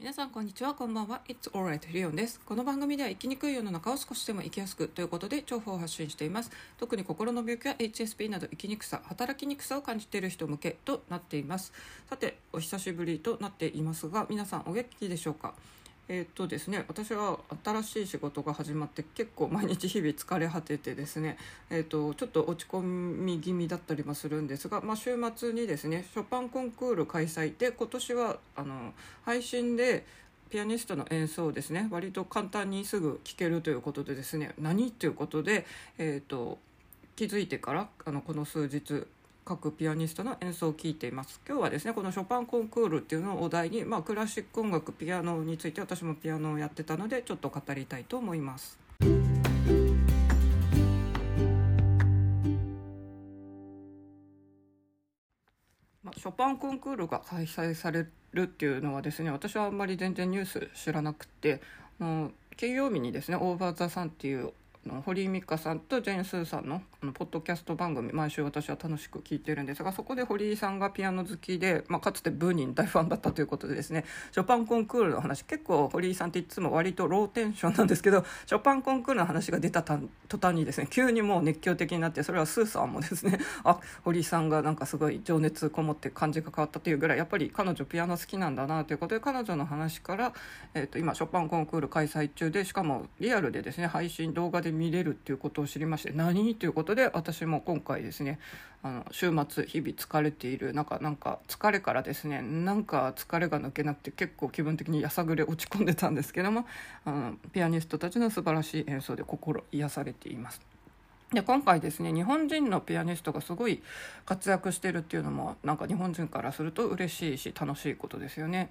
皆さんこんにちは。こんばんは。It's alright. リオンです。この番組では生きにくい世の中を少しでも生きやすくということで情報を発信しています。特に心の病気や HSP など生きにくさ働きにくさを感じている人向けとなっています。さてお久しぶりとなっていますが皆さんお元気でしょうか？えー、っとですね、私は新しい仕事が始まって結構毎日日々疲れ果ててですね、えー、っとちょっと落ち込み気味だったりもするんですが、まあ、週末にですねショパンコンクール開催で今年はあの配信でピアニストの演奏をですね割と簡単にすぐ聴けるということでですね何？ということで、えーと、気づいてからあのこの数日各ピアニストの演奏を聴いています今日はですねこのショパンコンクールっていうのをお題に、まあ、クラシック音楽ピアノについて私もピアノをやってたのでちょっと語りたいと思います。まあ、ショパンコンクールが開催されるっていうのはですね私はあんまり全然ニュース知らなくて金曜日にですね「オーバー・ザ・サン」っていう堀井美香さんとジェーン・スーさんのあのポッドキャスト番組毎週私は楽しく聞いてるんですがそこで堀井さんがピアノ好きで、まあ、かつてブーニン大ファンだったということでですねショパンコンクールの話結構堀井さんっていつも割とローテンションなんですけどショパンコンクールの話が出た途端にですね急にもう熱狂的になってそれはスーさんもですね あ堀井さんがなんかすごい情熱こもって感じが変わったというぐらいやっぱり彼女ピアノ好きなんだなということで彼女の話から、えー、と今ショパンコンクール開催中でしかもリアルでですね配信動画で見れるっていうことを知りまして何？ということで私も今回ですねあの週末日々疲れている中なんか疲れからですねなんか疲れが抜けなくて結構気分的にやさぐれ落ち込んでたんですけどもあのピアニストたちの素晴らしい演奏で心癒されています。で今回ですね日本人のピアニストがすごい活躍してるっていうのもなんか日本人からすると嬉しいし楽しいことですよね。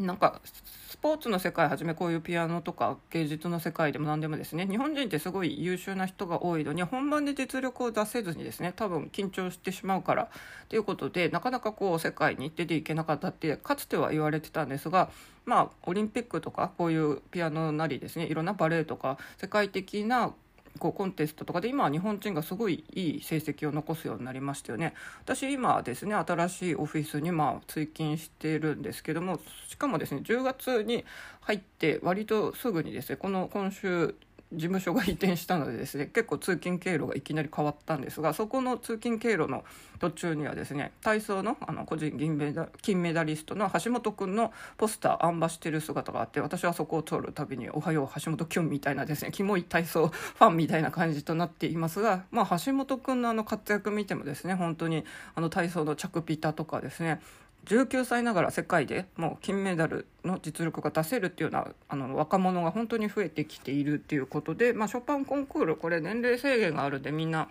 なんかスポーツの世界はじめこういうピアノとか芸術の世界でも何でもですね。日本人ってすごい優秀な人が多いのに本番で実力を出せずにですね。多分緊張してしまうからということでなかなかこう世界に出ていけなかったってかつては言われてたんですがまあオリンピックとかこういうピアノなりですね。いろんなバレエとか世界的なこうコンテストとかで今は日本人がすごいいい成績を残すようになりましたよね。私今ですね新しいオフィスにまあ追勤しているんですけどもしかもですね10月に入って割とすぐにですねこの今週事務所が移転したのでですね結構通勤経路がいきなり変わったんですがそこの通勤経路の途中にはですね体操のあの個人銀メダ金メダリストの橋本君のポスターあんばしてる姿があって私はそこを通るたびに「おはよう橋本きょん」みたいなですねキモい体操ファンみたいな感じとなっていますが、まあ、橋本君のあの活躍見てもですね本当にあの体操の着ピタとかですね19歳ながら世界でもう金メダルの実力が出せるっていうようなあの若者が本当に増えてきているっていうことで、まあ、ショパンコンクールこれ年齢制限があるんでみんな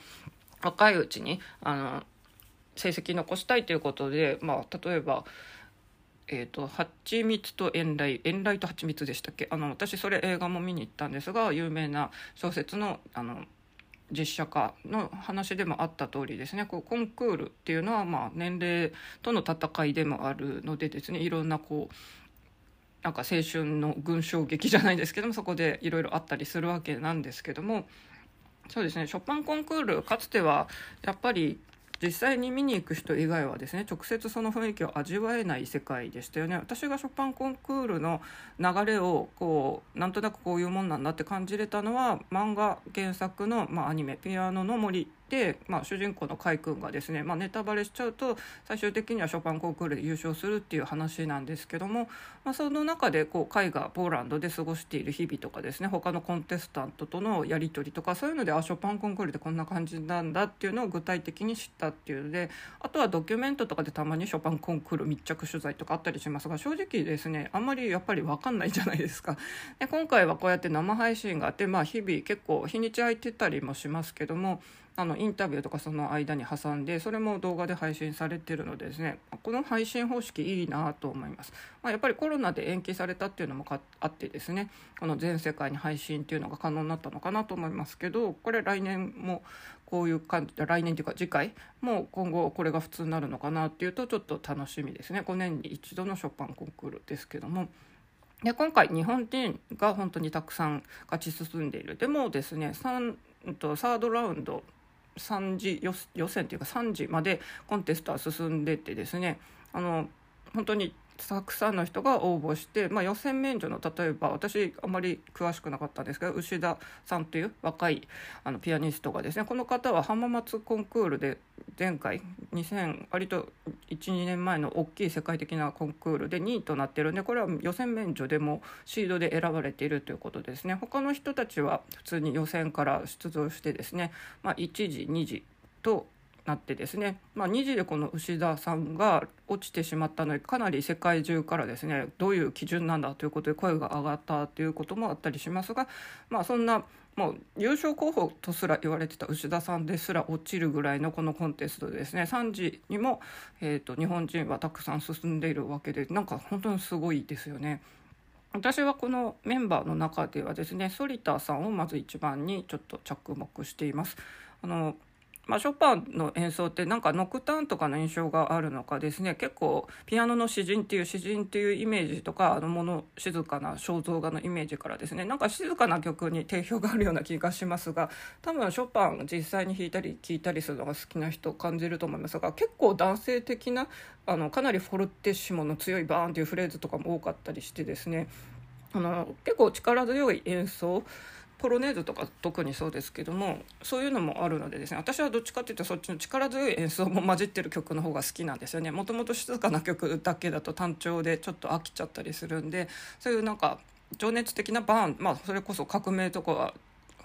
若いうちにあの成績残したいということで、まあ、例えば。えーと、蜂蜜と遠雷遠雷と蜂蜜でしたっけ？あの私それ映画も見に行ったんですが有名な小説のあの実写化の話でもあった通りですね。こうコンクールっていうのはまあ年齢との戦いでもあるのでですねいろんなこうなんか青春の群唱劇じゃないですけどもそこでいろいろあったりするわけなんですけども。そうですね。ショパンコンクールかつてはやっぱり実際に見に行く人以外はですね直接その雰囲気を味わえない世界でしたよね。私がショパンコンクールの流れをこうなんとなくこういうもんなんだって感じれたのは漫画原作の、まあ、アニメ「ピアノの森」、まあ、主人公の海君がですね、まあ、ネタバレしちゃうと最終的にはショパンコンクールで優勝するっていう話なんですけども、まあ、その中でこう海がポーランドで過ごしている日々とかですね他のコンテスタントとのやり取りとかそういうのであショパンコンクールでこんな感じなんだっていうのを具体的に知ったっていうのであとはドキュメントとかでたまにショパンコンクール密着取材とかあったりしますが正直ですねあんまりやっぱり分かんないじゃないですか。で今回はこうやって生配信があって、まあ、日々結構日にち空いてたりもしますけどもあのインタビューとかその間に挟んでそれも動画で配信されてるのでですねこの配信方式いいなと思います、まあ、やっぱりコロナで延期されたっていうのもあってですねこの全世界に配信っていうのが可能になったのかなと思いますけどこれ来年もこういう感じ来年というか次回も今後これが普通になるのかなっていうとちょっと楽しみですね。5年に一度のショパンコンクールですけども。で今回日本人が本当にたくさん勝ち進んでいる。でもですね3とサードラウンド3次予選というか3次までコンテストは進んでてですねあの本当にたくさんの人が応募して、まあ、予選免除の例えば私あまり詳しくなかったんですけど牛田さんという若いあのピアニストがですねこの方は浜松コンクールで前回2000割と12年前の大きい世界的なコンクールで2位となってるんでこれは予選免除でもシードで選ばれているということですね。他の人たちは普通に予選から出場してですね、まあ、1時2時となってですね、まあ、2時でこの牛田さんが落ちてしまったのでかなり世界中からですねどういう基準なんだということで声が上がったということもあったりしますが、まあ、そんなもう優勝候補とすら言われてた牛田さんですら落ちるぐらいのこのコンテストでですね3時にも、えーと、日本人はたくさん進んでいるわけでなんか本当にすごいですよね。私はこのメンバーの中ではですね反田さんをまず一番にちょっと着目しています。あのまあ、ショパンの演奏ってなんかノクターンとかの印象があるのかですね。結構ピアノの詩人っていう詩人っていうイメージとかあのもの静かな肖像画のイメージからですね。なんか静かな曲に定評があるような気がしますが多分ショパン実際に弾いたり聴いたりするのが好きな人感じると思いますが結構男性的なあのかなりフォルテッシモの強いバーンっていうフレーズとかも多かったりしてですね。あの結構力強い演奏ポロネーズとか特にそうですけどもそういうのもあるのでですね私はどっちかっていうとそっちの力強い演奏も混じってる曲の方が好きなんですよね。もともと静かな曲だけだと単調でちょっと飽きちゃったりするんでそういうなんか情熱的なバーンまあそれこそ革命とかは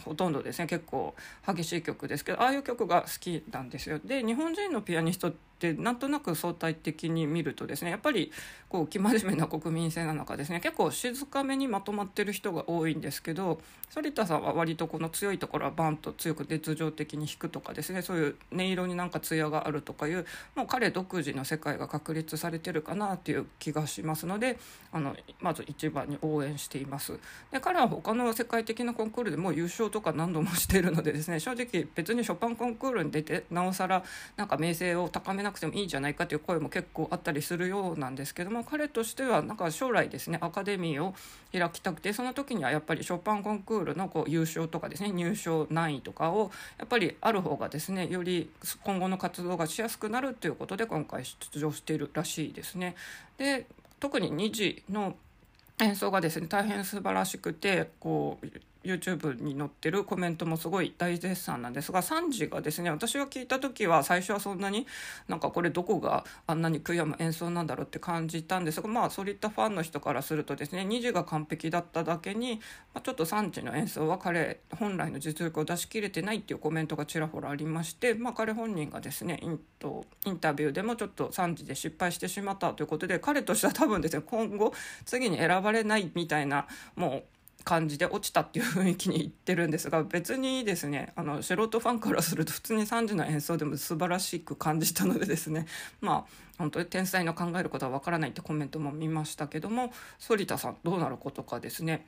ほとんどですね結構激しい曲ですけどああいう曲が好きなんですよ。で日本人のピアニストってなんとなく相対的に見るとですねやっぱりこう生真面目な国民性なのかですね結構静かめにまとまってる人が多いんですけど反田さんは割とこの強いところはバンと強く熱情的に弾くとかですねそういう音色になんか艶があるとかいうもう彼独自の世界が確立されてるかなっていう気がしますのであのまず一番に応援しています。で彼は他の世界的なコンクールでも優勝とか何度もしているのでですね正直別にショパンコンクールに出てなおさらなんか名声を高めなくてもいいんじゃないかという声も結構あったりするようなんですけども彼としてはなんか将来ですねアカデミーを開きたくてその時にはやっぱりショパンコンクールのこう優勝とかですね入賞何位とかをやっぱりある方がですねより今後の活動がしやすくなるということで今回出場しているらしいですね。で特に2時の演奏がですね大変素晴らしくてこう YouTube に載ってるコメントもすごい大絶賛なんですが3時がですね私が聞いた時は最初はそんなになんかこれどこがあんなに悔やむ演奏なんだろうって感じたんですがまあそういったファンの人からするとですね2時が完璧だっただけに、まあ、ちょっと3時の演奏は彼本来の実力を出し切れてないっていうコメントがちらほらありまして、まあ、彼本人がですねインとインタビューでもちょっと3時で失敗してしまったということで彼としては多分ですね今後次に選ばれないみたいなもう感じで落ちたっていう雰囲気にいってるんですが別にですねあの素人ファンからすると普通に3時の演奏でも素晴らしく感じたのでですね まあ本当に天才の考えることはわからないってコメントも見ましたけども反田さんどうなることかですね。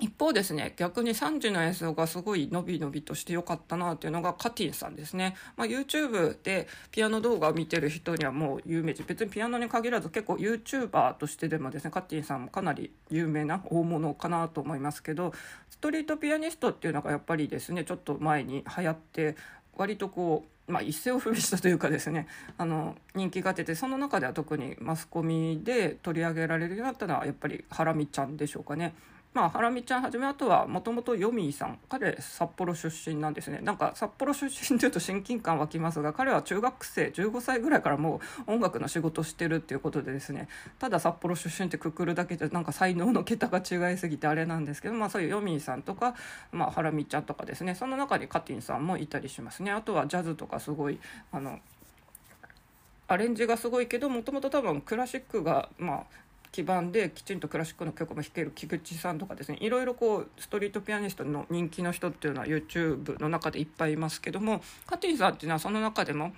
一方ですね逆に3時の演奏がすごい伸び伸びとしてよかったなっていうのがカティンさんですね、まあ、YouTube でピアノ動画を見てる人にはもう有名人別にピアノに限らず結構 YouTuber としてでもですねカティンさんもかなり有名な大物かなと思いますけどストリートピアニストっていうのがやっぱりですねちょっと前に流行って割とこう、まあ、一世を風靡したというかですねあの人気が出てその中では特にマスコミで取り上げられるようになったのはやっぱりハラミちゃんでしょうかね。まあ、ハラミちゃんはじめあとはもともとヨミーさん。彼札幌出身なんですね。なんか札幌出身というと親近感湧きますが彼は中学生15歳ぐらいからもう音楽の仕事してるっていうことでですね。ただ札幌出身ってくくるだけでなんか才能の桁が違いすぎてあれなんですけど、まあ、そういうヨミーさんとか、まあ、ハラミちゃんとかですね。その中にカティンさんもいたりしますね。あとはジャズとかすごいあのアレンジがすごいけどもともと多分クラシックがまあ基盤できちんとクラシックの曲も弾ける菊池さんとかですねいろいろこうストリートピアニストの人気の人っていうのは YouTube の中でいっぱいいますけどもカティさんっていうのはその中でも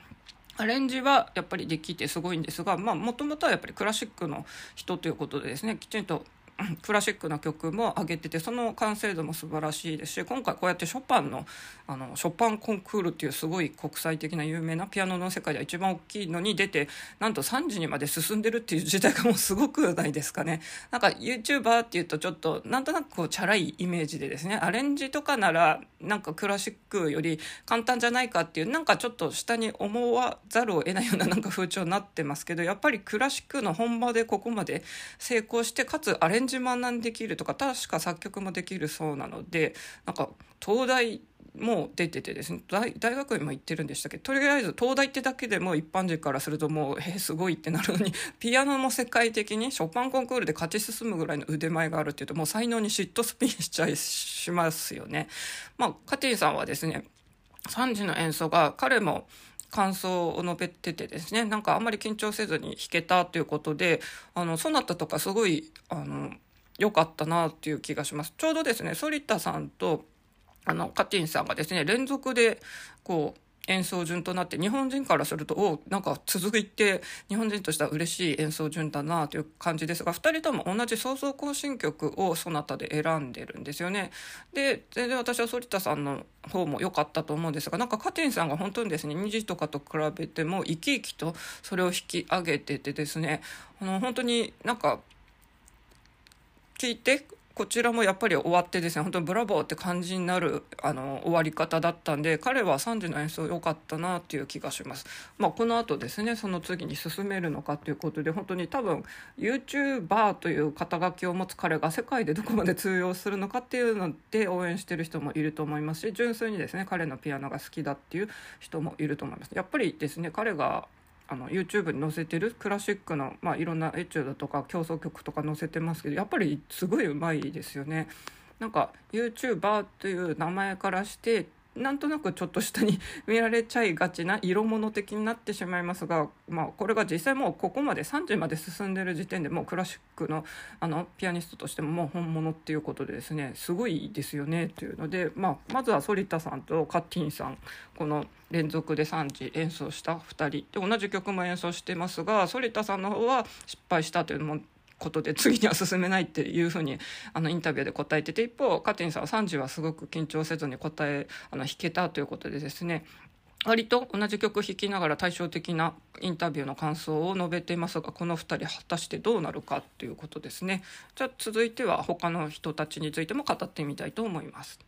アレンジはやっぱりできてすごいんですがもともとはやっぱりクラシックの人ということでですねきちんと クラシックな曲も上げててその完成度も素晴らしいですし今回こうやってショパンのあのショパンコンクールっていうすごい国際的な有名なピアノの世界では一番大きいのに出てなんと3時にまで進んでるっていう時代がもうすごくないですかね。なんか YouTuber っていうとちょっとなんとなくこうチャラいイメージでですねアレンジとかならなんかクラシックより簡単じゃないかっていうなんかちょっと下に思わざるを得ないようななんか風潮になってますけどやっぱりクラシックの本場でここまで成功してかつアレンジ学んできるとか確か作曲もできるそうなのでなんか東大も出ててですね大大学院も行ってるんでしたっけ？とりあえず東大ってだけでも一般人からするともうえー、すごいってなるのに ピアノも世界的にショパンコンクールで勝ち進むぐらいの腕前があるっていうともう才能に嫉妬スピンしちゃいしますよね。まあ、カティさんはですね3時の演奏が彼も感想を述べててですねなんかあんまり緊張せずに弾けたということであのソナタとかすごいあの良かったなっていう気がします。ちょうどですね反田さんとあのカティンさんがですね連続でこう演奏順となって日本人からするとおなんか続いて日本人としては嬉しい演奏順だなという感じですが2人とも同じ創造行進曲をそなたで選んでるんですよね。で全然私は反田さんの方も良かったと思うんですがなんかカティンさんが本当にですね2時とかと比べても生き生きとそれを引き上げててですねあの本当になんか聞いてこちらもやっぱり終わってですね本当にブラボーって感じになるあの終わり方だったんで彼は3時の演奏良かったなっていう気がします。まあ、この後ですねその次に進めるのかということで本当に多分 YouTuber という肩書きを持つ彼が世界でどこまで通用するのかっていうので応援してる人もいると思いますし純粋にですね彼のピアノが好きだっていう人もいると思います。やっぱりですね彼があの YouTube に載せてるクラシックの、まあ、いろんなエチュードとか競争曲とか載せてますけどやっぱりすごいうまいですよね。なんか YouTuber という名前からしてなんとなくちょっと下に見られちゃいがちな色物的になってしまいますが、まあ、これが実際もうここまで3時まで進んでる時点でもうクラシックのあのピアニストとしてももう本物っていうことでですねすごいですよねというので、まあ、まずは反田さんとカッティンさんこの連続で3時演奏した2人で同じ曲も演奏してますが反田さんの方は失敗したというのもことで次には進めないっていうふうにあのインタビューで答えてて一方カティンさんは3時はすごく緊張せずに答えあの弾けたということでですね割と同じ曲弾きながら対照的なインタビューの感想を述べていますがこの2人果たしてどうなるかということですねじゃあ続いては他の人たちについても語ってみたいと思います。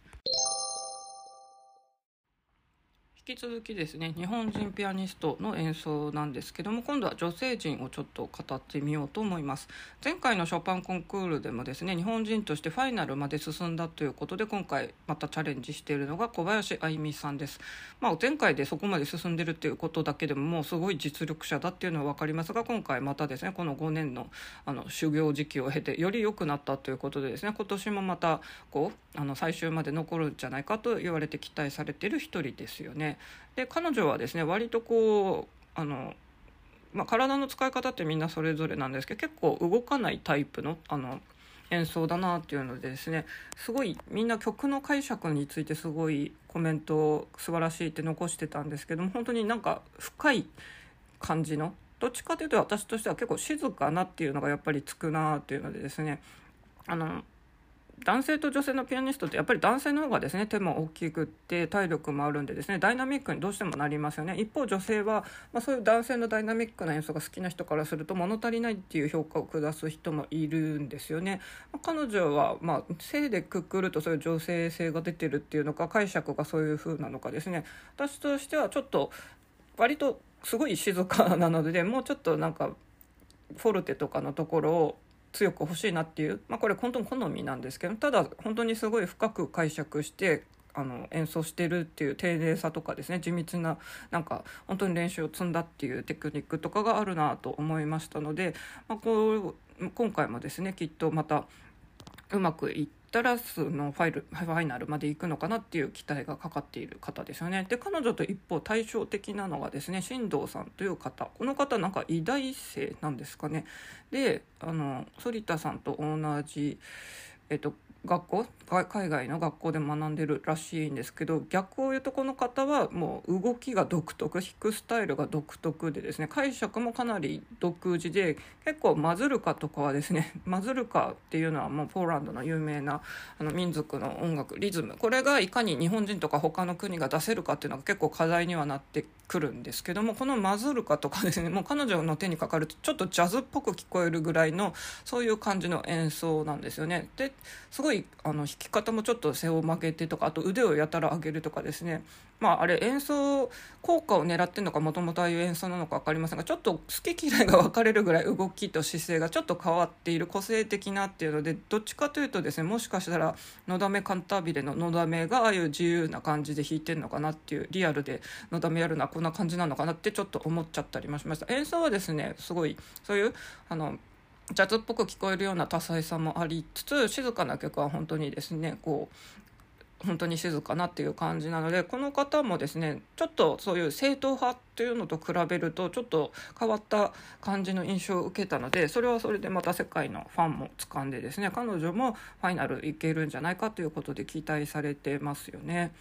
引き続きですね日本人ピアニストの演奏なんですけども今度は女性陣をちょっと語ってみようと思います前回のショパンコンクールでもですね日本人としてファイナルまで進んだということで今回またチャレンジしているのが小林愛美さんです、まあ、前回でそこまで進んでるっていうことだけでももうすごい実力者だっていうのは分かりますが今回またですねこの5年のあの修行時期を経てより良くなったということでですね今年もまたこうあの最終まで残るんじゃないかと言われて期待されてる一人ですよね。で彼女はですね割とこうあの、まあ、体の使い方ってみんなそれぞれなんですけど結構動かないタイプのあの演奏だなっていうのでですねすごいみんな曲の解釈についてすごいコメントを素晴らしいって残してたんですけども本当になんか深い感じのどっちかというと私としては結構静かなっていうのがやっぱりつくなっていうのでですねあの男性と女性のピアニストってやっぱり男性の方がですね手も大きくって体力もあるんでですねダイナミックにどうしてもなりますよね。一方女性は、まあ、そういう男性のダイナミックな演奏が好きな人からすると物足りないっていう評価を下す人もいるんですよね、まあ、彼女は、まあ、性でくくるとそういう女性性が出てるっていうのか解釈がそういう風なのかですね。私としてはちょっと割とすごい静かなのでもうちょっとなんかフォルテとかのところを強く欲しいなっていう、まあ、これ本当に好みなんですけどただ本当にすごい深く解釈してあの演奏してるっていう丁寧さとかですね地道ななんか本当に練習を積んだっていうテクニックとかがあるなと思いましたので、まあ、こう今回もですねきっとまたうまくいってダラスのファイルファイナルまで行くのかなっていう期待がかかっている方ですよね。で彼女と一方対照的なのがですね進藤さんという方この方なんか偉大生なんですかね。であの反田さんと同じ、えっと、学校海外の学校で学んでるらしいんですけど逆を言うとこの方はもう動きが独特弾くスタイルが独特でですね解釈もかなり独自で結構マズルカとかはですね マズルカっていうのはもうポーランドの有名なあの民族の音楽リズム。これがいかに日本人とか他の国が出せるかっていうのが結構課題にはなって来るんですけどもこのマズルカとかですね もう彼女の手にかかるとちょっとジャズっぽく聞こえるぐらいのそういう感じの演奏なんですよね。ですごいあの弾き方もちょっと背を曲げてとかあと腕をやたら上げるとかですねまああれ演奏効果を狙ってるのかもともとああいう演奏なのか分かりませんがちょっと好き嫌いが分かれるぐらい動きと姿勢がちょっと変わっている個性的なっていうのでどっちかというとですねもしかしたら「のだめカンタービレ」の「のだめ」がああいう自由な感じで弾いてるのかなっていうリアルで「のだめ」やるのはこんな感じなのかなってちょっと思っちゃったりもしました演奏はですねすごいそういうあのジャズっぽく聞こえるような多彩さもありつつ静かな曲は本当にですねこう本当に静かなっていう感じなのでこの方もですねちょっとそういう正統派っていうのと比べるとちょっと変わった感じの印象を受けたのでそれはそれでまた世界のファンも掴んでですね彼女もファイナルいけるんじゃないかということで期待されてますよね。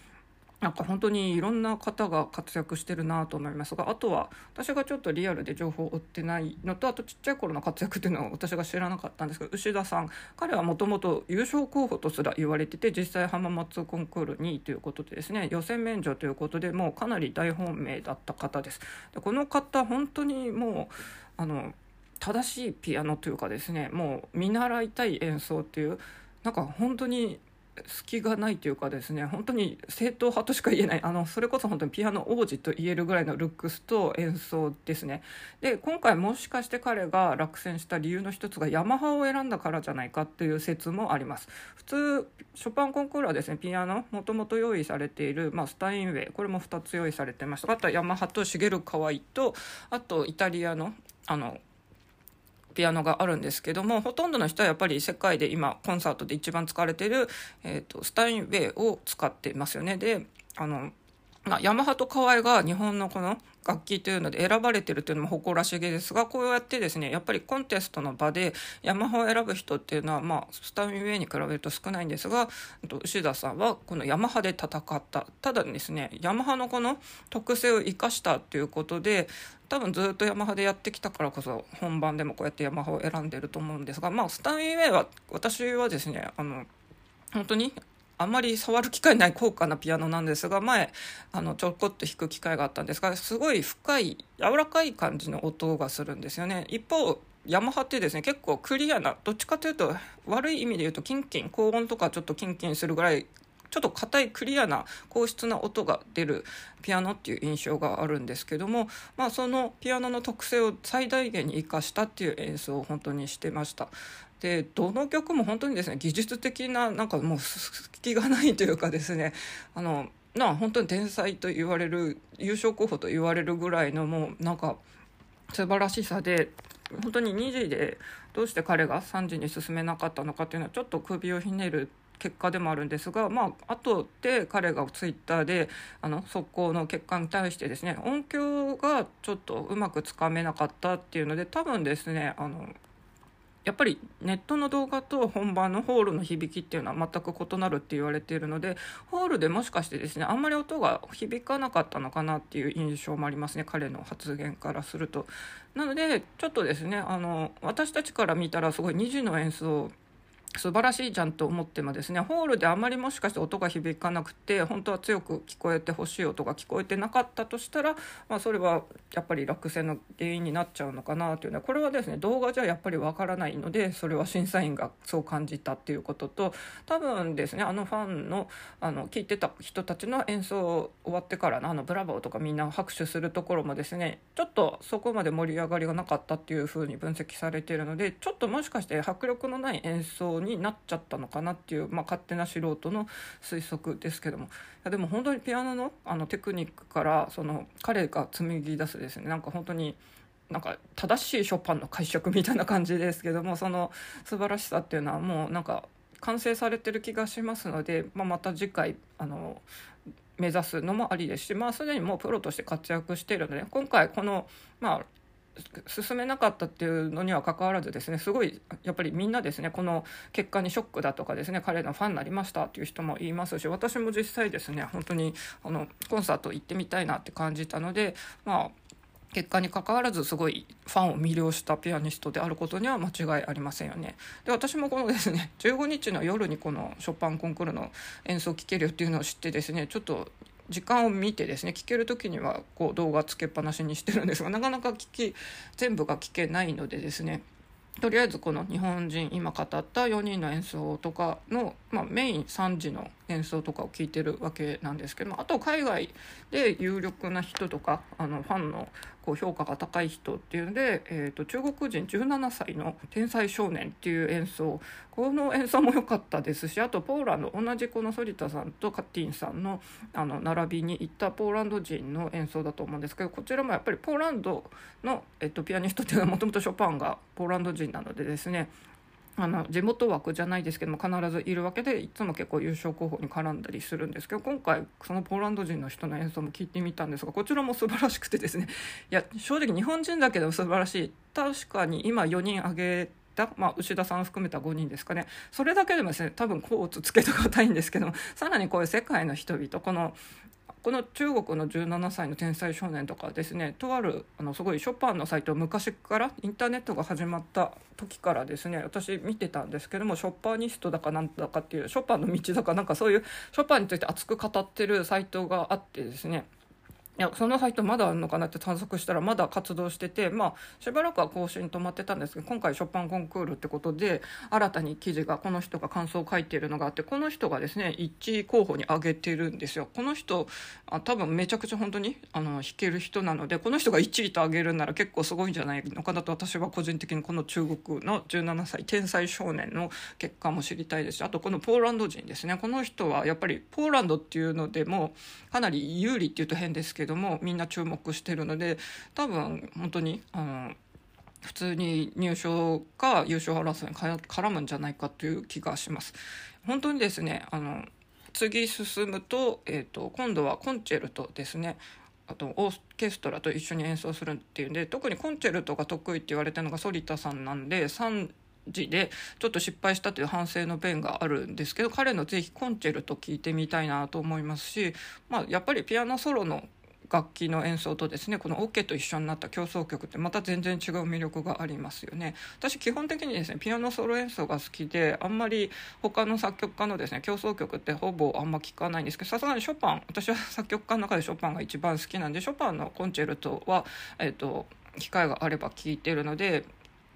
なんか本当にいろんな方が活躍してるなと思いますがあとは私がちょっとリアルで情報を追ってないのとあとちっちゃい頃の活躍っていうのは私が知らなかったんですけど牛田さん彼はもともと優勝候補とすら言われてて実際浜松コンクール2位ということでですね予選免除ということでもうかなり大本命だった方です。でこの方本当にもうあの正しいピアノというかですねもう見習いたい演奏っていうなんか本当に隙がないというかですね本当に正統派としか言えない。あのそれこそ本当にピアノ王子と言えるぐらいのルックスと演奏ですね。で今回もしかして彼が落選した理由の一つがヤマハを選んだからじゃないかっていう説もあります。普通ショパンコンクールはですねピアノもともと用意されている、まあ、スタインウェイこれも2つ用意されてました。あとはヤマハとシゲルカワイとあとイタリアのあのピアノがあるんですけどもほとんどの人はやっぱり世界で今コンサートで一番使われている、えーと、スタインウェイを使っていますよね。であのまあ、ヤマハと河合が日本のこの楽器というので選ばれてるというのも誇らしげですがこうやってですねやっぱりコンテストの場でヤマハを選ぶ人っていうのは、まあ、スタインウェイに比べると少ないんですが牛田さんはこのヤマハで戦った。ただですねヤマハのこの特性を生かしたっていうことで多分ずっとヤマハでやってきたからこそ本番でもこうやってヤマハを選んでると思うんですが、まあ、スタインウェイは私はですねあの本当にあんまり触る機会ない高価なピアノなんですが前あのちょこっと弾く機会があったんですがすごい深い柔らかい感じの音がするんですよね一方ヤマハってですね結構クリアなどっちかというと悪い意味で言うとキンキン高音とかちょっとキンキンするぐらいちょっと硬いクリアな硬質な音が出るピアノっていう印象があるんですけども、まあ、そのピアノの特性を最大限に生かしたっていう演奏を本当にしてました。でどの曲も本当にですね技術的ななんかもう隙がないというかですねあのな本当に天才と言われる優勝候補と言われるぐらいのもうなんか素晴らしさで本当に2時でどうして彼が3時に進めなかったのかっていうのはちょっと首をひねる結果でもあるんですが、まあ後で彼がツイッターであの速攻の結果に対してですね音響がちょっとうまくつかめなかったっていうので多分ですねあのやっぱりネットの動画と本番のホールの響きっていうのは全く異なるって言われているのでホールでもしかしてですねあんまり音が響かなかったのかなっていう印象もありますね彼の発言からすると。なのでちょっとですねあの私たちから見たらすごい2時の演奏素晴らしいじゃんと思ってもですねホールであまりもしかして音が響かなくて本当は強く聞こえてほしい音が聞こえてなかったとしたら、まあ、それはやっぱり落選の原因になっちゃうのかなというのはこれはですね動画じゃやっぱりわからないのでそれは審査員がそう感じたっていうことと多分ですねあのファンのあの聞いてた人たちの演奏終わってからのあのブラボーとかみんな拍手するところもですねちょっとそこまで盛り上がりがなかったっていうふうに分析されているのでちょっともしかして迫力のない演奏になっちゃったのかなっていう、まあ、勝手な素人の推測ですけども。いやでも本当にピアノのあのテクニックからその彼が紡ぎ出すですね。なんか本当になんか正しいショパンの解釈みたいな感じですけどもその素晴らしさっていうのはもうなんか完成されてる気がしますので、まあ、また次回あの目指すのもありですし、まあ、すでにもうプロとして活躍しているので今回この、まあ、進めなかったっていうのにはかかわらずですねすごいやっぱりみんなですねこの結果にショックだとかですね彼のファンになりましたっていう人もいますし私も実際ですね本当にあのコンサート行ってみたいなって感じたのでまあ結果にかかわらずすごいファンを魅了したピアニストであることには間違いありませんよね。で私もこのですね15日の夜にこのショパンコンクールの演奏を聴けるっていうのを知ってですねちょっと時間を見てですね聞ける時にはこう動画つけっぱなしにしてるんですがなかなか聞き全部が聞けないのでですねとりあえずこの日本人今語った4人の演奏とかの、まあ、メイン3時の演奏とかを聞いてるわけなんですけどあと海外で有力な人とかあのファンのこう評価が高い人っていうので、えー、と中国人17歳の「天才少年」っていう演奏この演奏も良かったですしあとポーランド同じこの反田さんとカッティンさんのあの並びに行ったポーランド人の演奏だと思うんですけどこちらもやっぱりポーランドの、えっと、ピアニストっていうのはもともとショパンがポーランド人なのでですねあの地元枠じゃないですけども必ずいるわけでいつも結構優勝候補に絡んだりするんですけど今回そのポーランド人の人の演奏も聞いてみたんですがこちらも素晴らしくてですね。いや正直日本人だけでも素晴らしい。確かに今4人挙げた、まあ、牛田さん含めた5人ですかね。それだけでもですね多分コーツつけたいんですけどもさらにこういう世界の人々このこの中国の17歳の天才少年とかですねとあるあのすごいショパンのサイト昔からインターネットが始まった時からですね私見てたんですけどもショッパーニストだかなんだかっていうショパンの道だかなんかそういうショパンについて熱く語ってるサイトがあってですねやそのサイトまだあるのかなって探索したらまだ活動しててまあしばらくは更新止まってたんですけど今回ショパンコンクールってことで新たに記事がこの人が感想を書いているのがあってこの人がですね1位候補に挙げてるんですよ。この人あ多分めちゃくちゃ本当にあの弾ける人なのでこの人が1位と挙げるなら結構すごいんじゃないのかなと私は個人的にこの中国の17歳天才少年の結果も知りたいですしあとこのポーランド人ですね。この人はやっぱりポーランドっていうのでもかなり有利っていうと変ですけどもみんな注目してるので多分本当にあの普通に入賞か優勝争いに絡むんじゃないかという気がします。本当にですねあの次進むと,、えーと、今度はコンチェルトですねあとオーケストラと一緒に演奏するっていうんで特にコンチェルトが得意って言われてるのが反田さんなんで3時でちょっと失敗したという反省の弁があるんですけど彼のぜひコンチェルト聞いてみたいなと思いますし、まあ、やっぱりピアノソロの楽器の演奏とですねこのオ、ケと一緒になった協奏曲ってまた全然違う魅力がありますよね私基本的にですねピアノソロ演奏が好きであんまり他の作曲家のですね協奏曲ってほぼあんま聞かないんですけどさすがにショパン私は作曲家の中でショパンが一番好きなんでショパンのコンチェルトは、えーと、機会があれば聴いてるので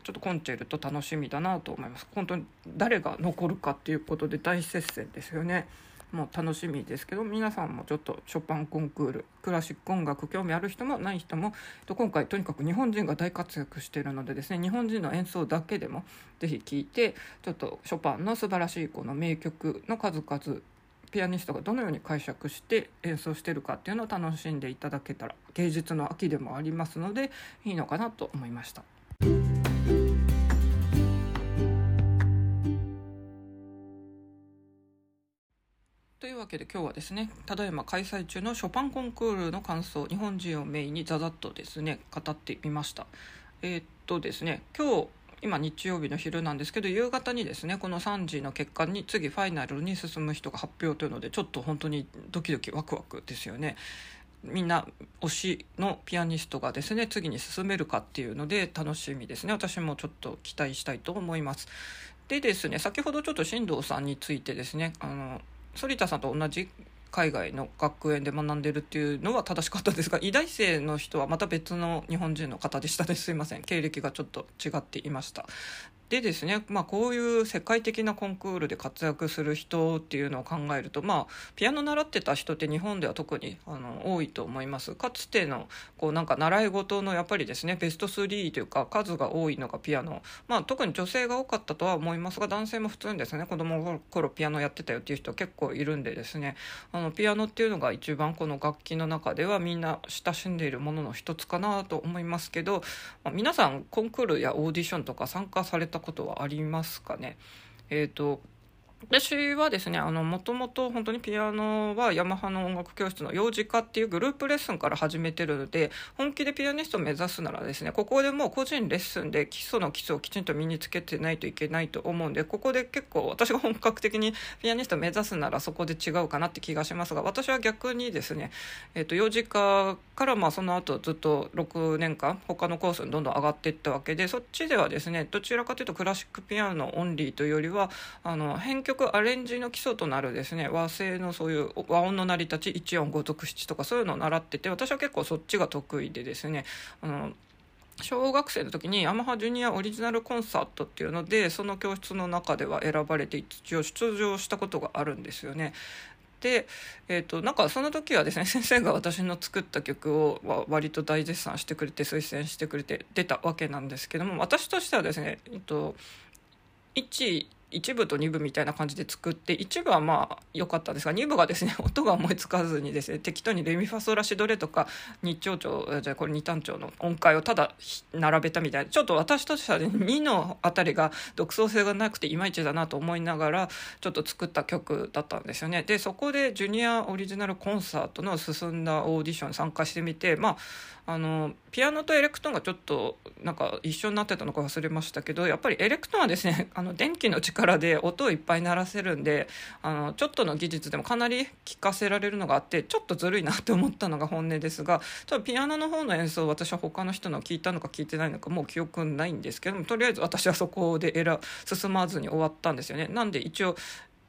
ちょっとコンチェルト楽しみだなと思います本当に誰が残るかっていうことで大接戦ですよね。も楽しみですけど皆さんもちょっとショパンコンクールクラシック音楽興味ある人もない人も今回とにかく日本人が大活躍しているのでですね日本人の演奏だけでも是非聴いてちょっとショパンの素晴らしいこの名曲の数々ピアニストがどのように解釈して演奏してるかっていうのを楽しんでいただけたら芸術の秋でもありますのでいいのかなと思いました。いうわけで今日はですねただいま開催中のショパンコンクールの感想日本人をメインにざざっとですね語ってみました。えー、っとですね今日今日曜日の昼なんですけど夕方にですねこの3時の結果に次ファイナルに進む人が発表というのでちょっと本当にドキドキワクワクですよねみんな推しのピアニストがですね次に進めるかっていうので楽しみですね私もちょっと期待したいと思いますでですね先ほどちょっと進藤さんについてですねあの反田さんと同じ海外の学園で学んでるっていうのは正しかったですが医大生の人はまた別の日本人の方でしたね。すいません。経歴がちょっと違っていました。でですね、まあ、こういう世界的なコンクールで活躍する人っていうのを考えると、まあ、ピアノ習ってた人って日本では特にあの多いと思います。かつてのこうなんか習い事のやっぱりですねベスト3というか数が多いのがピアノ、まあ、特に女性が多かったとは思いますが男性も普通にですね子供の頃ピアノやってたよっていう人結構いるんでですねあのピアノっていうのが一番この楽器の中ではみんな親しんでいるものの一つかなと思いますけど、まあ、皆さんコンクールやオーディションとか参加されたたことはありますかね。えーと私はですねもともと本当にピアノはヤマハの音楽教室の幼児科っていうグループレッスンから始めてるので本気でピアニストを目指すならですねここでもう個人レッスンで基礎の基礎をきちんと身につけてないといけないと思うんでここで結構私が本格的にピアニストを目指すならそこで違うかなって気がしますが私は逆にですね、えー、と幼児科からまあその後ずっと6年間他のコースにどんどん上がっていったわけでそっちではですねどちらかというとクラシックピアノオンリーというよりはあの編曲アレンジの基礎となるですね和声のそういう和音の成り立ち一音五徳七とかそういうのを習ってて私は結構そっちが得意でですねあの小学生の時にヤマハジュニアオリジナルコンサートっていうのでその教室の中では選ばれて一応出場したことがあるんですよね。で、えーと、なんかその時はですね 先生が私の作った曲を割と大絶賛してくれて推薦してくれて出たわけなんですけども私としてはですね、えーと、1一部と二部みたいな感じで作って一部はまあ良かったんですが二部がですね 音が思いつかずにですね適当にレミファソラシドレとか日長調じゃこれ二単調の音階をただ並べたみたいなちょっと私としては、ね、2のあたりが独創性がなくていまいちだなと思いながらちょっと作った曲だったんですよね。でそこでジュニアオリジナルコンサートの進んだオーディション参加してみてまああのピアノとエレクトーンがちょっとなんか一緒になってたのか忘れましたけどやっぱりエレクトーンはですね あの電気の力で音をいっぱい鳴らせるんであのちょっとの技術でもかなり聴かせられるのがあってちょっとずるいなって思ったのが本音ですがちょっとピアノの方の演奏私は他の人の聞いたのか聞いてないのかもう記憶ないんですけどもとりあえず私はそこで選進まずに終わったんですよね。なんで一応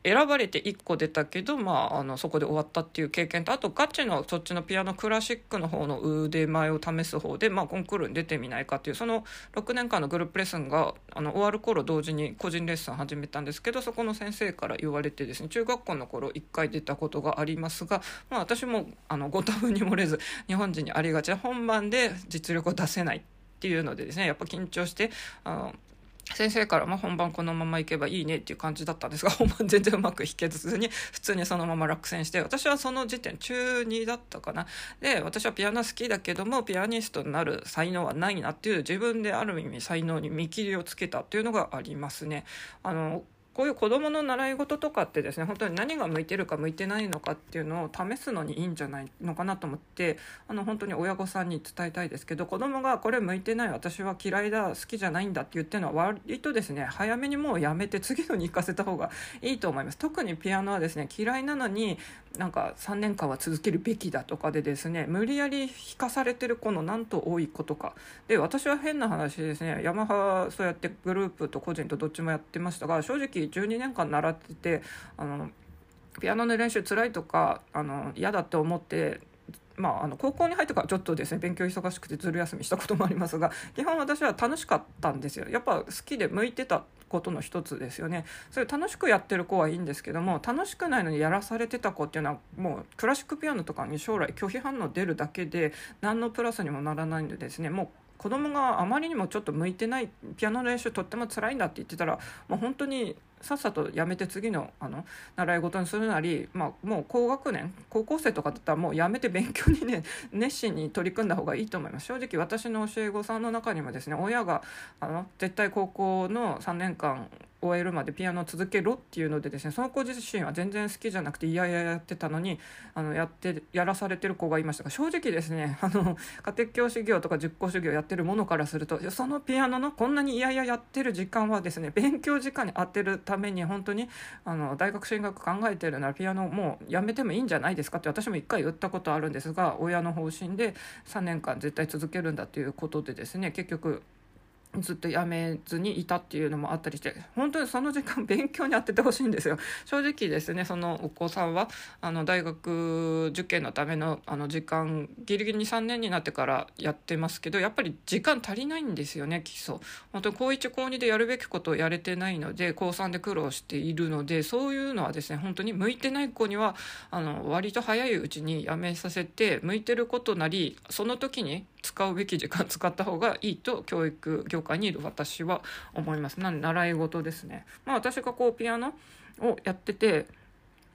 選ばれて1個出たけど、まあ、あのそこで終わったっていう経験とあとガチのそっちのピアノクラシックの方の腕前を試す方で、まあ、コンクールに出てみないかっていうその6年間のグループレッスンがあの終わる頃同時に個人レッスン始めたんですけどそこの先生から言われてですね中学校の頃1回出たことがありますが、まあ、私もあのご多分に漏れず日本人にありがちな本番で実力を出せないっていうのでですねやっぱ緊張してあの先生から、まあ、本番このままいけばいいねっていう感じだったんですが 本番全然うまく弾けずに普通にそのまま落選して私はその時点中2だったかなで私はピアノ好きだけどもピアニストになる才能はないなっていう自分である意味才能に見切りをつけたっていうのがありますね。あのこういう子どもの習い事とかってですね本当に何が向いてるか向いてないのかっていうのを試すのにいいんじゃないのかなと思ってあの本当に親御さんに伝えたいですけど子どもがこれ向いてない私は嫌いだ好きじゃないんだって言ってるのは割とですね早めにもうやめて次のに行かせた方がいいと思います。特にピアノはですね嫌いなのになんか3年間は続けるべきだとかでですね無理やり弾かされてる子のなんと多いことか。で私は変な話ですねヤマハそうやってグループと個人とどっちもやってましたが正直12年間習っててあのピアノの練習辛いとかあの嫌だって思ってまあ、あの高校に入ってからちょっとですね勉強忙しくてずる休みしたこともありますが基本私は楽しかったんですよ。やっぱ好きで向いてたことの一つですよね。それ楽しくやってる子はいいんですけども楽しくないのにやらされてた子っていうのはもうクラシックピアノとかに将来拒否反応出るだけで何のプラスにもならないんでですね。もう子供があまりにもちょっと向いてないピアノの練習とっても辛いんだって言ってたらもう本当にさっさとやめて次のあの習い事にするなり、まあ、もう高学年高校生とかだったらもうやめて勉強にね 熱心に取り組んだ方がいいと思います。正直私の教え子さんの中にもですね親があの絶対高校の3年間終えるまでピアノを続けろっていうのでですねその子自身は全然好きじゃなくていやいややってたのにあのやってやらされてる子がいました。が正直ですね あの家庭教師業とか実行主義をやってるものからするとそのピアノのこんなにいやいややってる時間はですね勉強時間に当てるために本当にあの大学進学考えてるならピアノもうやめてもいいんじゃないですかって私も一回言ったことあるんですが親の方針で3年間絶対続けるんだっていうことでですね結局ずっとやめずにいたっていうのもあったりして本当にその時間勉強に当ててほしいんですよ。正直ですねそのお子さんはあの大学受験のためのあの時間ギリギリに3年になってからやってますけどやっぱり時間足りないんですよね基礎。本当に高1高2でやるべきことをやれてないので高3で苦労しているのでそういうのはですね本当に向いてない子にはあの割と早いうちにやめさせて向いてることなりその時に使うべき時間使った方がいいと教育業界にいる私は思います。なんで習い事ですね。まあ私がこうピアノをやってて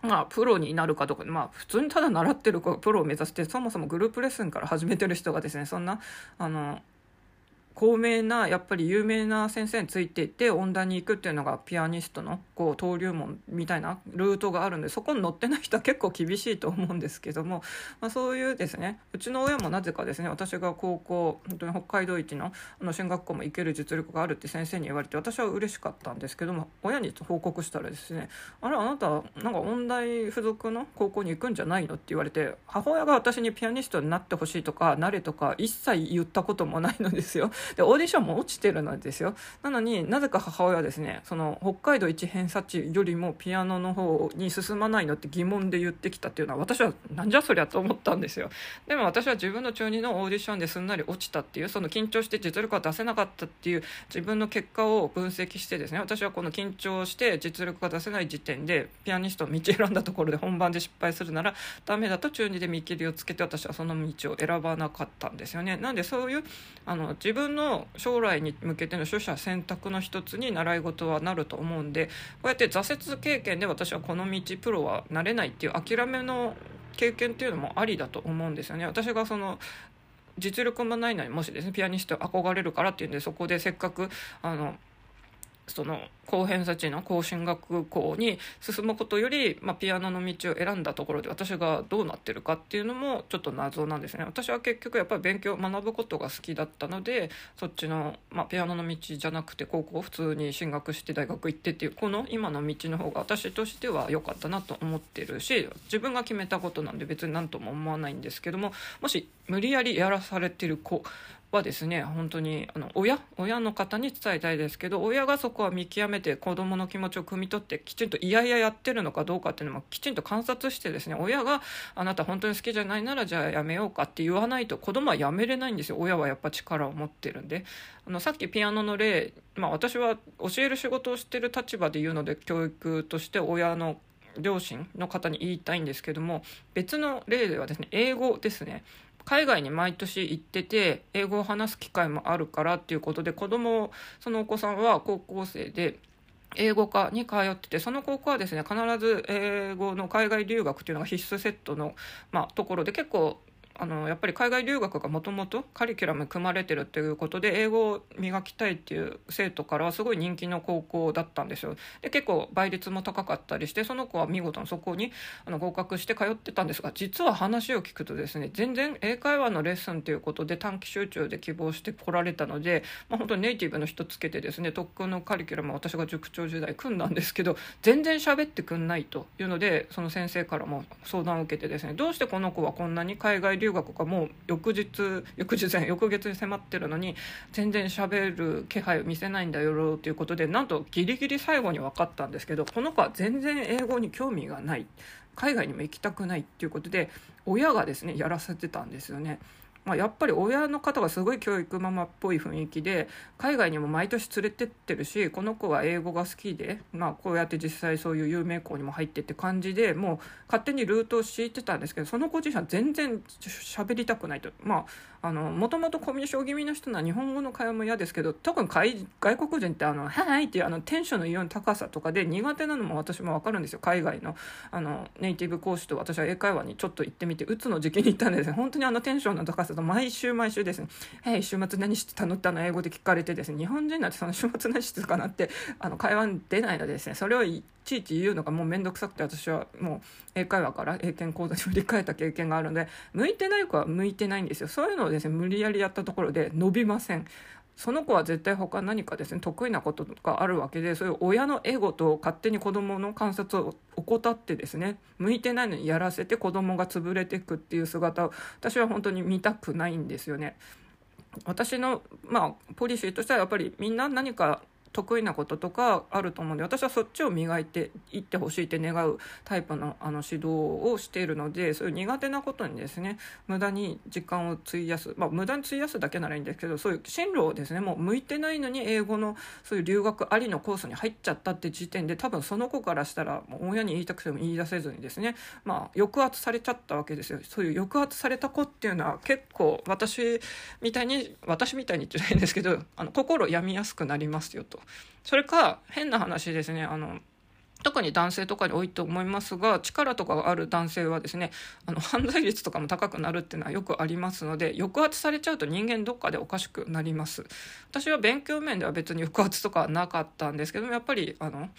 まあ、プロになるかとか、まあ、普通にただ習ってる子がプロを目指してそもそもグループレッスンから始めてる人がですねそんなあの高名なやっぱり有名な先生についていって音大に行くっていうのがピアニストのこう登竜門みたいなルートがあるんでそこに乗ってない人は結構厳しいと思うんですけども、まあ、そういうですねうちの親もなぜかですね私が高校本当に北海道一のあの進学校も行ける実力があるって先生に言われて私は嬉しかったんですけども親に報告したらですね「あれあなたなんか音大付属の高校に行くんじゃないの?」って言われて母親が私にピアニストになってほしいとかなれとか一切言ったこともないのですよ。でオーディションも落ちてるのですよ。なのになぜか母親はですねその北海道一偏差値よりもピアノの方に進まないのって疑問で言ってきたっていうのは私はなんじゃそりゃと思ったんですよ。でも私は自分の中2のオーディションですんなり落ちたっていうその緊張して実力が出せなかったっていう自分の結果を分析してですね私はこの緊張して実力が出せない時点でピアニストの道選んだところで本番で失敗するならダメだと中2で見切りをつけて私はその道を選ばなかったんですよね。なんでそういうあの自分の将来に向けての取捨選択の一つに習い事はなると思うんでこうやって挫折経験で私はこの道プロはなれないっていう諦めの経験っていうのもありだと思うんですよね。私がその実力もないのにもしですねピアニスト憧れるからっていうんでそこでせっかくあのその高偏差値の高進学校に進むことより、まあ、ピアノの道を選んだところで私がどうなってるかっていうのもちょっと謎なんですね。私は結局やっぱり勉強学ぶことが好きだったのでそっちの、まあ、ピアノの道じゃなくて高校普通に進学して大学行ってっていうこの今の道の方が私としては良かったなと思ってるし自分が決めたことなんで別に何とも思わないんですけどももし無理やりやらされてる子はですね本当にあの親親の方に伝えたいですけど親がそこは見極めて子どもの気持ちを汲み取ってきちんといやいややってるのかどうかっていうのもきちんと観察してですね親があなた本当に好きじゃないならじゃあやめようかって言わないと子供はやめれないんですよ。親はやっぱ力を持ってるんで。あのさっきピアノの例、まあ、私は教える仕事をしてる立場で言うので教育として親の両親の方に言いたいんですけども別の例ではですね英語ですね。海外に毎年行ってて英語を話す機会もあるからっていうことで子供そのお子さんは高校生で英語科に通っててその高校はですね必ず英語の海外留学っていうのが必須セットの、まあ、ところで結構あのやっぱり海外留学がもともとカリキュラム組まれてるっていうことで英語を磨きたいっていう生徒からはすごい人気の高校だったんですよ。で結構倍率も高かったりしてその子は見事にそこにあの合格して通ってたんですが実は話を聞くとですね全然英会話のレッスンということで短期集中で希望してこられたので、まあ、本当にネイティブの人つけてですね特訓のカリキュラム私が塾長時代組んだんですけど全然喋ってくんないというのでその先生からも相談を受けてですねどうしてこの子はこんなに海外留留学がもう翌日翌日翌月に迫ってるのに全然喋る気配を見せないんだよということでなんとギリギリ最後に分かったんですけどこの子は全然英語に興味がない海外にも行きたくないっていうことで親がですねやらせてたんですよね。まあ、やっぱり親の方がすごい教育ママっぽい雰囲気で海外にも毎年連れてってるしこの子は英語が好きで、まあ、こうやって実際そういう有名校にも入ってって感じでもう勝手にルートを敷いてたんですけどその子自身は全然喋りたくないと。まああのもともとコミュ障気味の人は日本語の会話も嫌ですけど特に外国人ってあの「はい」っていうあのテンションの異様な高さとかで苦手なのも私も分かるんですよ。海外のあのネイティブ講師と私は英会話にちょっと行ってみてうつの時期に行ったんですね本当にあのテンションの高さと毎週毎週ですね「はい週末何してたの?」ってあの英語で聞かれてですね。日本人なんてその週末何してたかなってあの会話に出ないのでですね。それをいちいち言うのがもう面倒くさくて私はもう英会話から英検講座に振り返った経験があるので向いてない子は向いてないんですよ。そういうのをですね無理やりやったところで伸びませんその子は絶対他何かですね得意なこととかあるわけでそういう親のエゴと勝手に子供の観察を怠ってですね向いてないのにやらせて子供が潰れていくっていう姿を私は本当に見たくないんですよね。私の、まあ、ポリシーとしてはやっぱりみんな何か得意なこととかあると思うんで私はそっちを磨いていってほしいって願うタイプのあの指導をしているのでそういう苦手なことにですね無駄に時間を費やすまあ無駄に費やすだけならいいんですけどそういう進路をですねもう向いてないのに英語のそういう留学ありのコースに入っちゃったって時点で多分その子からしたらもう親に言いたくても言い出せずにですねまあ抑圧されちゃったわけですよそういう抑圧された子っていうのは結構私みたいに私みたいに言ってないんですけどあの心病みやすくなりますよと。それか変な話ですね。あの特に男性とかに多いと思いますが力とかがある男性はですねあの犯罪率とかも高くなるっていうのはよくありますので抑圧されちゃうと人間どっかでおかしくなります。私は勉強面では別に抑圧とかはなかったんですけどもやっぱりあの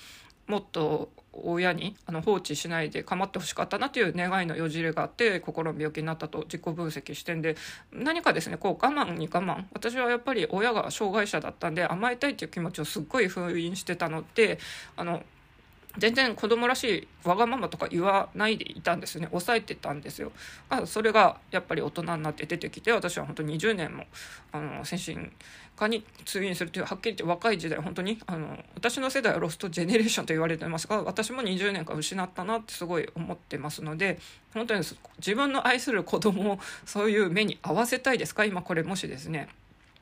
もっと親にあの放置しないで構ってほしかったなという願いのよじれがあって心の病気になったと自己分析してんで何かですねこう我慢に我慢。私はやっぱり親が障害者だったんで甘えたいっていう気持ちをすっごい封印してたのであの全然子供らしいわがままとか言わないでいたんですね。抑えてたんですよ。あそれがやっぱり大人になって出てきて私は本当に20年もあの精神科に通院するというはっきり言って若い時代本当にあの私の世代はロストジェネレーションと言われてますが私も20年間失ったなってすごい思ってますので本当に自分の愛する子供をそういう目に合わせたいですか？今これもしですね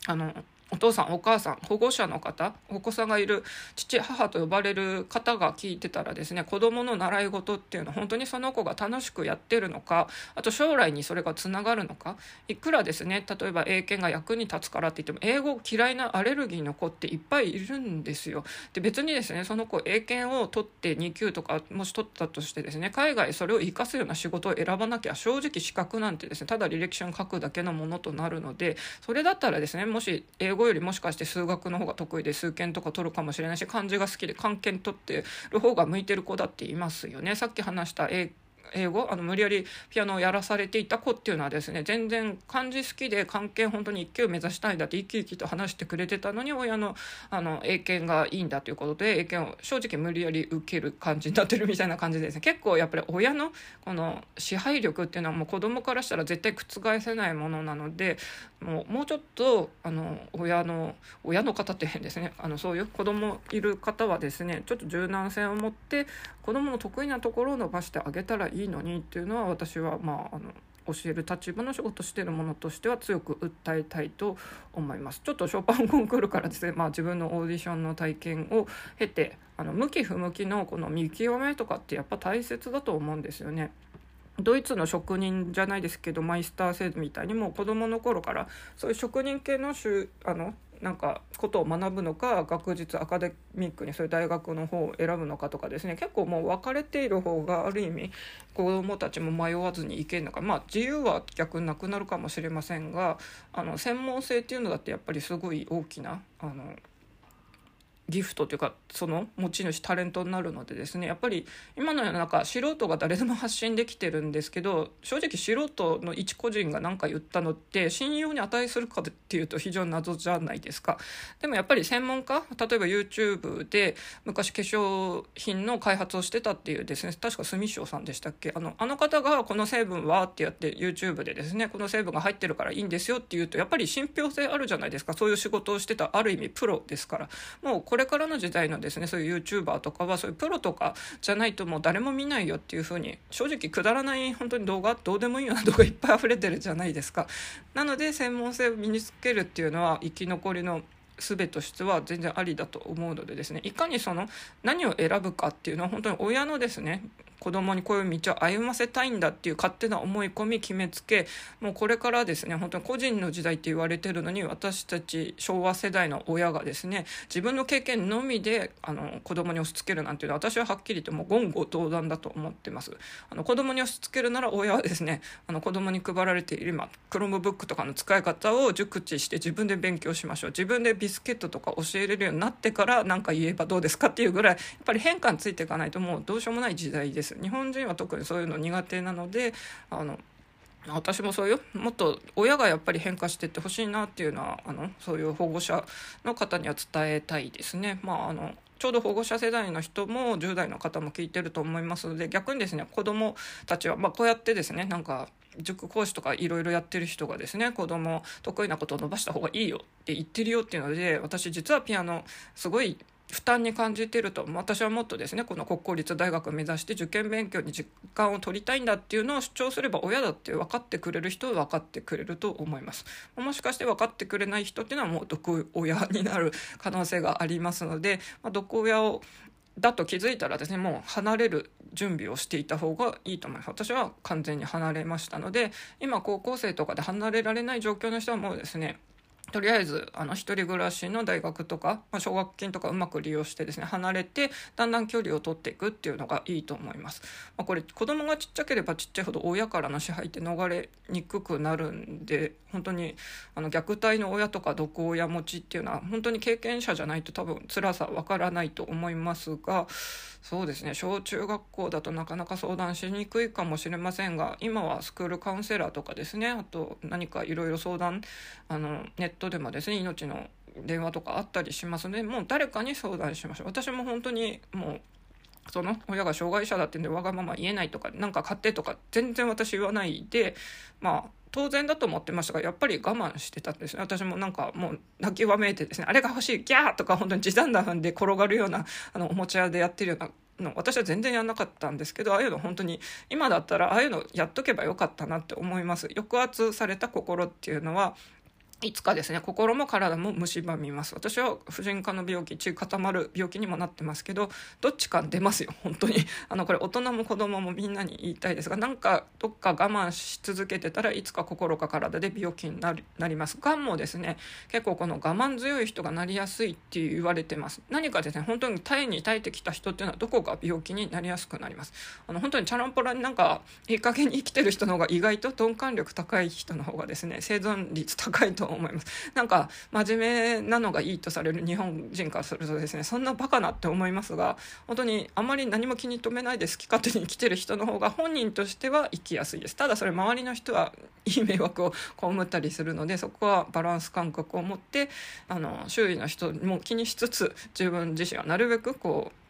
あのお父さんお母さん保護者の方お子さんがいる父母と呼ばれる方が聞いてたらですね子どもの習い事っていうのは本当にその子が楽しくやってるのかあと将来にそれがつながるのかいくらですね例えば英検が役に立つからって言っても英語嫌いなアレルギーの子っていっぱいいるんですよ。で別にですねその子英検を取って2級とかもし取ったとしてですね海外それを生かすような仕事を選ばなきゃ正直資格なんてですねただ履歴書に書くだけのものとなるのでそれだったらですねもし英語語よりもしかして数学の方が得意で数検とか取るかもしれないし漢字が好きで漢検取ってる方が向いてる子だっていますよね。さっき話した英英語あの無理やりピアノをやらされていた子っていうのはですね全然漢字好きで漢検本当に1級目指したいんだって生き生きと話してくれてたのに親のあの英検がいいんだということで英検を正直無理やり受ける感じになってるみたいな感じでですね結構やっぱり親のこの支配力っていうのはもう子供からしたら絶対覆せないものなのでもうもうちょっとあの親の親の方って変ですねあのそういう子供いる方はですねちょっと柔軟性を持って子供の得意なところを伸ばしてあげたらいいのにっていうのは私はまああの教える立場の仕事してるものとしては強く訴えたいと思いますちょっとショパンコンクールからですね、まあ、自分のオーディションの体験を経てあの向き不向きのこの見極めとかってやっぱ大切だと思うんですよね。ドイツの職人じゃないですけどマイスター制度みたいにもう子どもの頃からそういう職人系のあのなんかことを学ぶのか学術アカデミックにそういう大学の方を選ぶのかとかですね。結構もう分かれている方がある意味子どもたちも迷わずにいけるのか。まあ自由は逆になくなるかもしれませんがあの専門性っていうのだってやっぱりすごい大きなあのギフトというかその持ち主タレントになるのでですねやっぱり今の世の中素人が誰でも発信できてるんですけど正直素人の一個人が何か言ったのって信用に値するかっていうと非常に謎じゃないですか。でもやっぱり専門家例えば YouTube で昔化粧品の開発をしてたっていうですね確か住翔さんでしたっけ？あのあの方がこの成分はってやって YouTube でですねこの成分が入ってるからいいんですよっていうとやっぱり信憑性あるじゃないですか。そういう仕事をしてたある意味プロですから。もうこれれからの時代のですねそういう YouTuber とかはそういうプロとかじゃないともう誰も見ないよっていう風に正直くだらない本当に動画どうでもいいような動画いっぱい溢れてるじゃないですか。なので専門性を身につけるっていうのは生き残りの術としては全然ありだと思うのでですねいかにその何を選ぶかっていうのは本当に親のですね子供にこういう道を歩ませたいんだっていう勝手な思い込み決めつけもうこれからですね本当に個人の時代って言われてるのに私たち昭和世代の親がですね自分の経験のみであの子供に押し付けるなんていうのは私ははっきりともう言語道断だと思ってますあの子供に押し付けるなら親はですねあの子供に配られている今クロームブックとかの使い方を熟知して自分で勉強しましょう自分でビスケットとか教えれるようになってから何か言えばどうですかっていうぐらいやっぱり変化についていかないともうどうしようもない時代です日本人は特にそういうの苦手なのであの私もそういうもっと親がやっぱり変化していってほしいなっていうのはあのそういう保護者の方には伝えたいですね。まああのちょうど保護者世代の人も10代の方も聞いてると思いますので逆にですね子どもたちは、まあ、こうやってですねなんか塾講師とかいろいろやってる人がですね子供得意なことを伸ばした方がいいよって言ってるよっていうので私実はピアノすごい負担に感じてると私はもっとですねこの国公立大学を目指して受験勉強に時間を取りたいんだっていうのを主張すれば親だって分かってくれる人は分かってくれると思います。もしかして分かってくれない人っていうのはもう毒親になる可能性がありますので、まあ、毒親をだと気づいたらですねもう離れる準備をしていた方がいいと思います。私は完全に離れましたので今高校生とかで離れられない状況の人はもうですねとりあえずあの一人暮らしの大学とか、まあ、奨学金とかうまく利用してですね離れてだんだん距離を取っていくっていうのがいいと思います。まあ、これ子供がちっちゃければちっちゃいほど親からの支配って逃れにくくなるんで本当にあの虐待の親とか毒親持ちっていうのは本当に経験者じゃないと多分辛さわからないと思いますがそうですね小中学校だとなかなか相談しにくいかもしれませんが今はスクールカウンセラーとかですねあと何かいろいろ相談あのネットでもですね命の電話とかあったりしますのでもう誰かに相談しましょう。私も本当にもうその親が障害者だってんでわがまま言えないとか何か買ってとか全然私言わないでまあ当然だと思ってましたがやっぱり我慢してたんですね。私もなんかもう泣きわめいてですねあれが欲しいギャーとか本当に時短弾で転がるようなあのおもちゃでやってるようなの私は全然やんなかったんですけどああいうの本当に今だったらああいうのやっとけばよかったなって思います。抑圧された心っていうのはいつかですね。心も体も蝕みます。私は婦人科の病気血固まる病気にもなってますけどどっちか出ますよ。本当に。あのこれ大人も子供もみんなに言いたいですがなんかどっか我慢し続けてたらいつか心か体で病気になりなります。がんもですね結構この我慢強い人がなりやすいって言われてます。何かですね本当に耐えに耐えてきた人っていうのはどこか病気になりやすくなります。あの本当にチャランポラになんかいい加減に生きてる人の方が意外と鈍感力高い人の方がですね生存率高いと思います。なんか真面目なのがいいとされる日本人からするとですねそんなバカなって思いますが本当にあまり何も気に留めないで好き勝手に生きてる人の方が本人としては生きやすいです。ただそれ周りの人はいい迷惑を被ったりするのでそこはバランス感覚を持ってあの周囲の人も気にしつつ自分自身はなるべくこう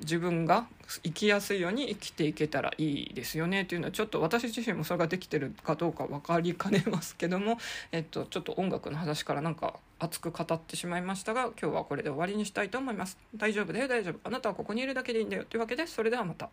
自分が生きやすいように生きていけたらいいですよねというのはちょっと私自身もそれができてるかどうか分かりかねますけども、えっと、ちょっと音楽の話からなんか熱く語ってしまいましたが今日はこれで終わりにしたいと思います。大丈夫だよ大丈夫あなたはここにいるだけでいいんだよというわけでそれではまた。